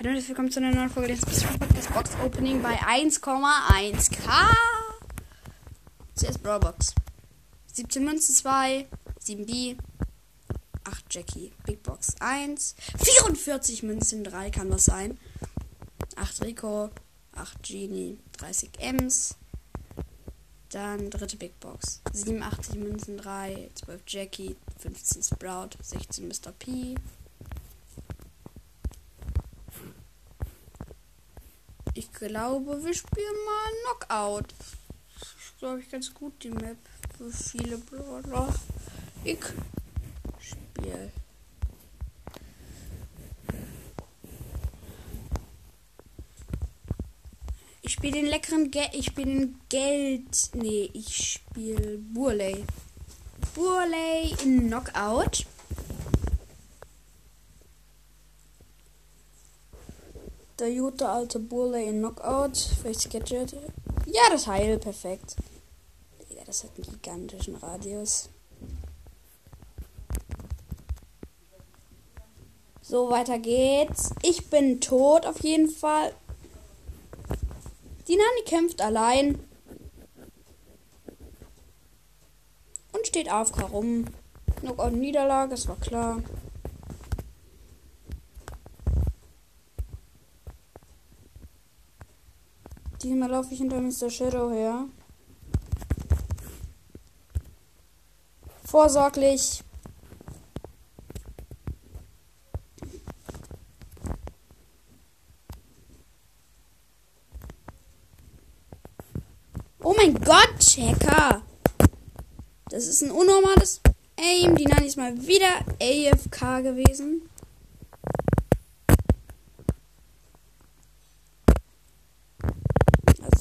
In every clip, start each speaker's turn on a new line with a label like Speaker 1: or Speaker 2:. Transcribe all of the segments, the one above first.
Speaker 1: Hallo und willkommen zu einer neuen Folge des Podcast Box Opening bei 1,1k. Zuerst Brawlbox. 17 Münzen 2, 7 B, 8 Jackie, Big Box 1, 44 Münzen 3 kann was sein. 8 Rico, 8 Genie, 30 Ms. Dann dritte Big Box. 87 Münzen 3, 12 Jackie, 15 Sprout, 16 Mr. P, glaube, wir spielen mal Knockout. Das ist, glaube ich, ganz gut, die Map. Für viele Brawler. Ich spiele. Ich spiele den leckeren Geld. Ich den Geld. Nee, ich spiele Burley. Burley in Knockout. Der gute alte Burley in Knockout. Vielleicht Gadget. Ja, das Heil. Perfekt. Ja, das hat einen gigantischen Radius. So, weiter geht's. Ich bin tot auf jeden Fall. Die Nani kämpft allein. Und steht auf rum. Knockout Niederlage, das war klar. Diesmal laufe ich hinter Mr. Shadow her. Vorsorglich. Oh mein Gott, Hacker. Das ist ein unnormales Aim. Die Nani ist mal wieder AFK gewesen.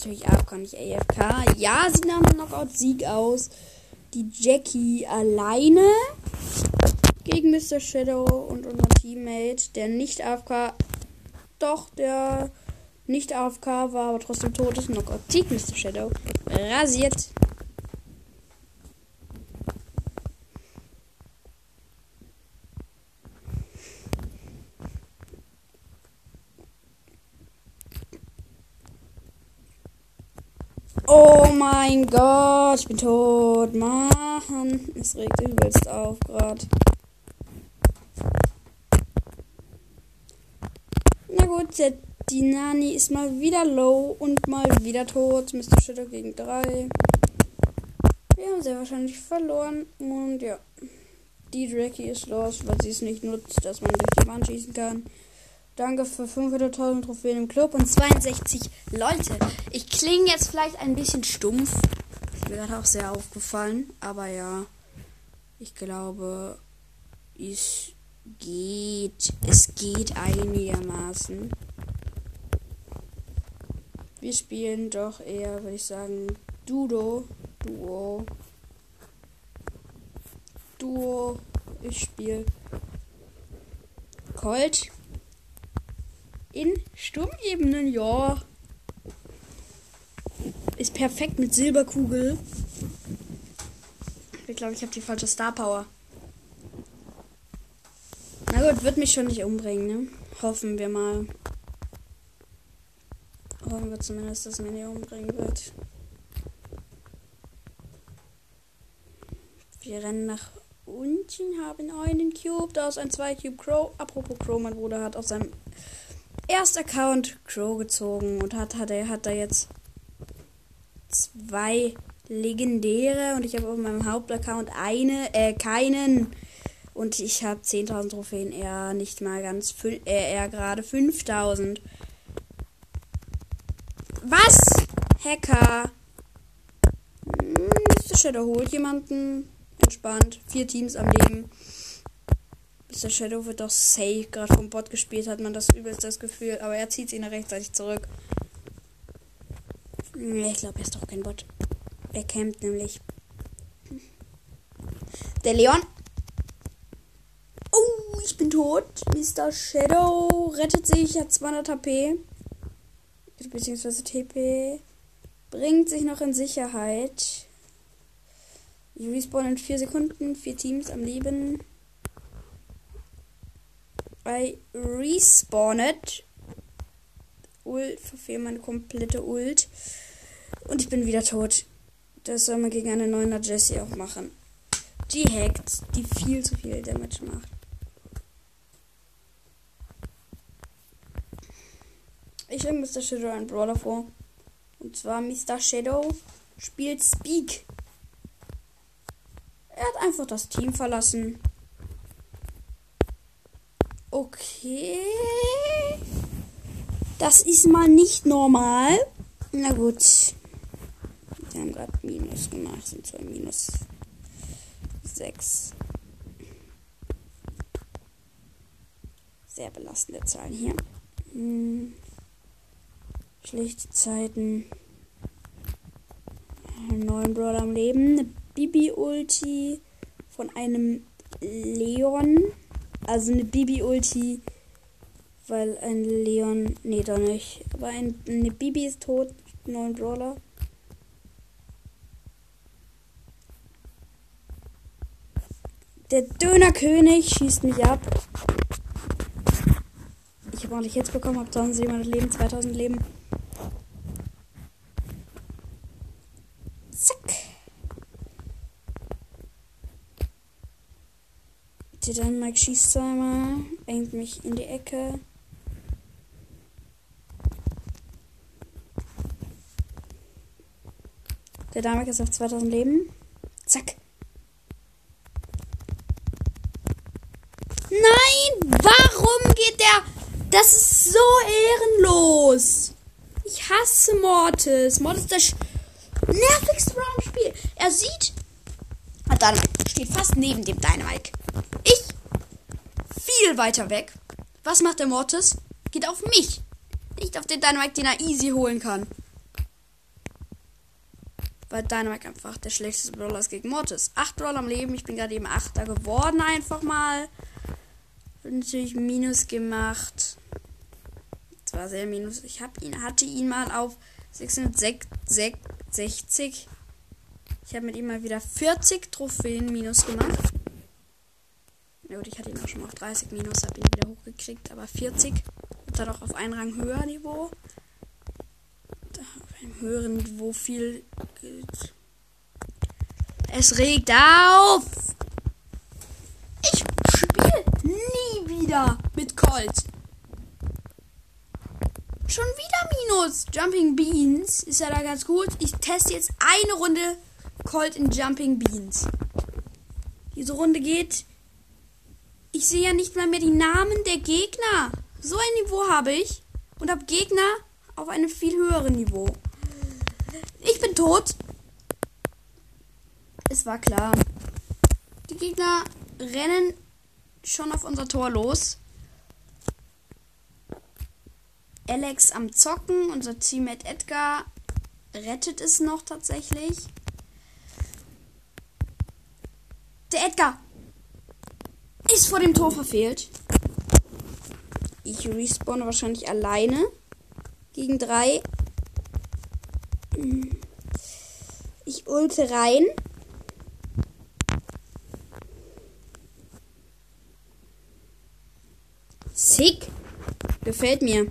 Speaker 1: Natürlich AFK, nicht AFK. Ja, sie nahm Knockout-Sieg aus. Die Jackie alleine gegen Mr. Shadow und unser Teammate, der nicht AFK, doch, der nicht AFK war, aber trotzdem tot ist. Knockout-Sieg, Mr. Shadow. Rasiert. Oh mein Gott, ich bin tot. Mann, es regt übelst auf gerade. Na gut, der, die Nani ist mal wieder low und mal wieder tot. Mr. Shadow gegen 3. Wir haben sehr wahrscheinlich verloren. Und ja, die Drake ist los, weil sie es nicht nutzt, dass man durch die Wand schießen kann. Danke für 500.000 Trophäen im Club und 62 Leute. Ich klinge jetzt vielleicht ein bisschen stumpf. Ist mir gerade auch sehr aufgefallen. Aber ja, ich glaube, es geht. Es geht einigermaßen. Wir spielen doch eher, würde ich sagen, Dudo. Duo. Duo. Ich spiele Colt in Sturmebenen, ja. Ist perfekt mit Silberkugel. Ich glaube, ich habe die falsche Star Power. Na gut, wird mich schon nicht umbringen, ne? Hoffen wir mal. Hoffen wir zumindest, dass mir nicht umbringen wird. Wir rennen nach unten, haben einen Cube. Da ist ein 2 Cube Crow. Apropos Crow, mein Bruder hat auf seinem erst Account Crow gezogen und hat, hat er hat da jetzt zwei legendäre und ich habe auf meinem Hauptaccount eine, äh, keinen. Und ich habe 10.000 Trophäen, er nicht mal ganz, äh, er gerade 5.000. Was? Hacker. Hm, Shadow holt jemanden. Entspannt. Vier Teams am Leben. Mr. Shadow wird doch safe gerade vom Bot gespielt, hat man das übelst das Gefühl. Aber er zieht ihn rechtzeitig zurück. Ich glaube, er ist doch kein Bot. Er campt nämlich. Der Leon. Oh, ich bin tot. Mr. Shadow rettet sich, hat 200 HP. Beziehungsweise TP. Bringt sich noch in Sicherheit. Ich respawn in 4 Sekunden. Vier Teams am Leben. I respawned. Ult, verfehle meine komplette Ult. Und ich bin wieder tot. Das soll man gegen eine 9er Jessie auch machen. Die hackt, die viel zu viel Damage macht. Ich schlage Mr. Shadow einen Brawler vor. Und zwar Mr. Shadow spielt Speak. Er hat einfach das Team verlassen. Okay. Das ist mal nicht normal. Na gut. Wir haben gerade Minus gemacht. Sind zwar Minus 6. Sehr belastende Zahlen hier. Hm. Schlechte Zeiten. Neuen Brawler am Leben. Eine Bibi-Ulti von einem Leon. Also eine Bibi-Ulti, weil ein Leon. Nee, doch nicht. Aber ein, eine Bibi ist tot. Neuen Brawler. Der Dönerkönig schießt mich ab. Ich habe ordentlich Hits bekommen, habe 1700 Leben, 2000 Leben. Der Dynamite schießt zweimal, bringt mich in die Ecke. Der Dynamite ist auf 2000 Leben. Zack. Nein! Warum geht der? Das ist so ehrenlos. Ich hasse Mortis. Mortis ist der nervigste Round Spiel. Er sieht. Dann steht fast neben dem Dynamite viel weiter weg. Was macht der Mortis? Geht auf mich. Nicht auf den Dynamite, den er easy holen kann. Weil Dynamite einfach der schlechteste Brawler ist gegen Mortis. Acht Brawler am Leben. Ich bin gerade eben Achter geworden, einfach mal. Natürlich Minus gemacht. Das war sehr Minus. Ich hab ihn, hatte ihn mal auf 660. Ich habe mit ihm mal wieder 40 Trophäen Minus gemacht. Ja gut, ich hatte ihn auch schon auf 30 minus, habe ihn wieder hochgekriegt, aber 40 ist dann auch auf einen Rang höher Niveau. Auf einem höheren Niveau viel. Es regt auf! Ich spiele nie wieder mit Colt. Schon wieder Minus. Jumping Beans ist ja da ganz gut. Ich teste jetzt eine Runde Colt in Jumping Beans. Diese Runde geht ich sehe ja nicht mal mehr die Namen der Gegner. So ein Niveau habe ich. Und habe Gegner auf einem viel höheren Niveau. Ich bin tot. Es war klar. Die Gegner rennen schon auf unser Tor los. Alex am Zocken, unser Teammate Edgar rettet es noch tatsächlich. Der Edgar ist vor dem Tor verfehlt. Ich respawne wahrscheinlich alleine. Gegen drei. Ich ulte rein. Sick. Gefällt mir.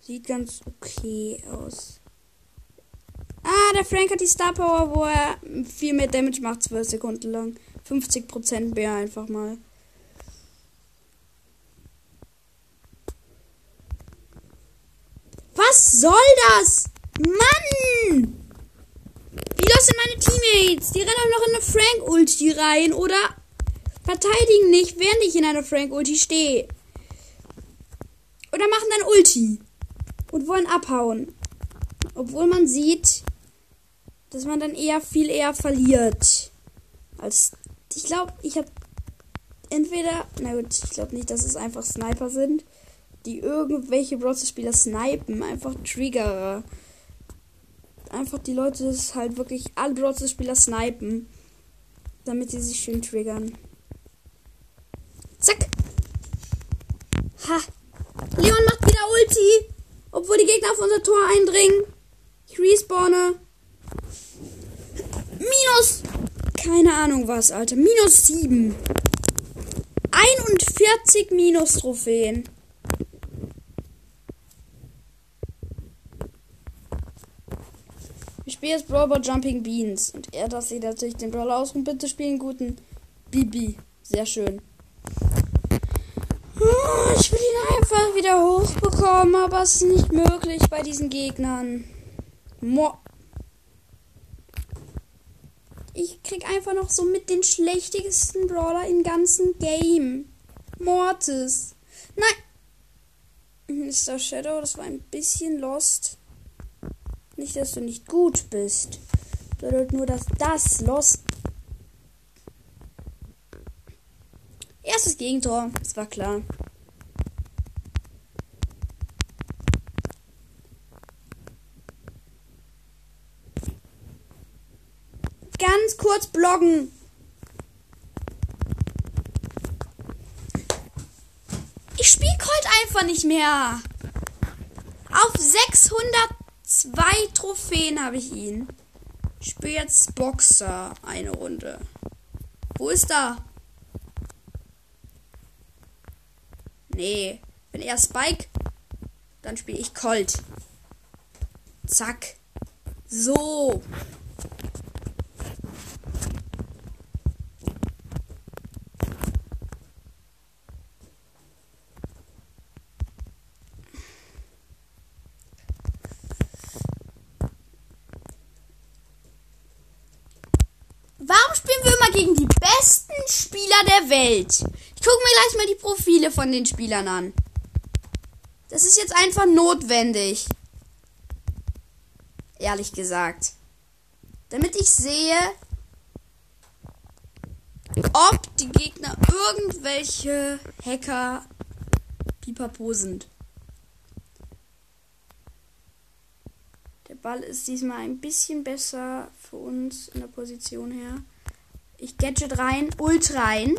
Speaker 1: Sieht ganz okay aus. Der Frank hat die Star Power, wo er viel mehr Damage macht, 12 Sekunden lang. 50% mehr einfach mal. Was soll das? Mann! Wie los sind meine Teammates? Die rennen auch noch in eine Frank-Ulti rein oder verteidigen nicht, während ich in einer Frank-Ulti stehe. Oder machen dann Ulti und wollen abhauen. Obwohl man sieht, dass man dann eher viel eher verliert als ich glaube, ich habe entweder, na gut, ich glaube nicht, dass es einfach Sniper sind, die irgendwelche Browser-Spieler snipen, einfach Triggerer. Einfach die Leute das halt wirklich alle Browser-Spieler snipen, damit sie sich schön triggern. Zack! Ha! Leon macht wieder Ulti! Obwohl die Gegner auf unser Tor eindringen. Ich respawne. Minus. Keine Ahnung was, Alter. Minus 7. 41 Minus Trophäen. Ich spiele jetzt Brawler Jumping Beans. Und er, das sieht natürlich den Brawler aus und bitte spielen guten Bibi. Sehr schön. Oh, ich will ihn einfach wieder hochbekommen, aber es ist nicht möglich bei diesen Gegnern. Mo ich krieg einfach noch so mit den schlechtesten Brawler im ganzen Game. Mortis. Nein. Mr. Shadow, das war ein bisschen lost. Nicht, dass du nicht gut bist. Bedeutet nur, dass das lost. Erstes Gegentor. Das war klar. Ganz kurz bloggen. Ich spiele Colt einfach nicht mehr. Auf 602 Trophäen habe ich ihn. Ich spiele jetzt Boxer eine Runde. Wo ist er? Nee, wenn er Spike, dann spiele ich Colt. Zack. So. Warum spielen wir immer gegen die besten Spieler der Welt? Ich gucke mir gleich mal die Profile von den Spielern an. Das ist jetzt einfach notwendig. Ehrlich gesagt. Damit ich sehe, ob die Gegner irgendwelche Hacker pipapo sind. Ball ist diesmal ein bisschen besser für uns in der Position her. Ich Gadget rein, Ult rein.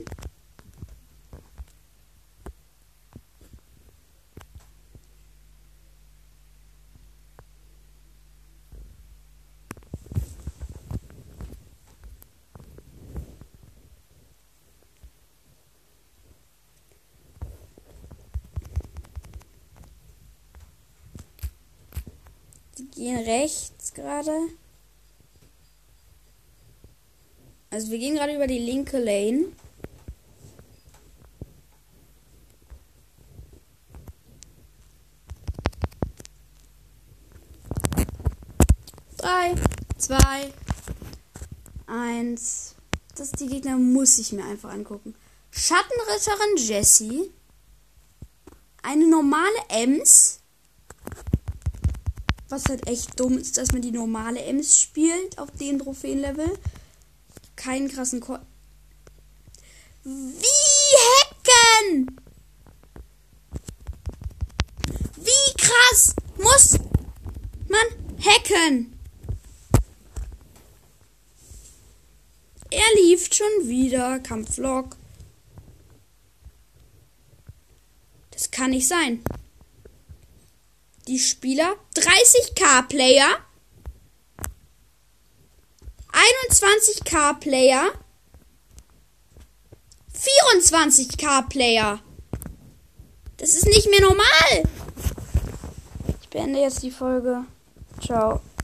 Speaker 1: gehen rechts gerade. Also wir gehen gerade über die linke Lane. Drei, zwei, eins. Das die Gegner muss ich mir einfach angucken. Schattenritterin Jessie. Eine normale Ems was halt echt dumm ist, dass man die normale Ems spielt auf den Trophäenlevel. Keinen krassen Ko Wie hacken? Wie krass muss man hacken? Er lief schon wieder. Kampflog. Das kann nicht sein die Spieler 30k Player, 21k Player, 24k Player. Das ist nicht mehr normal. Ich beende jetzt die Folge. Ciao.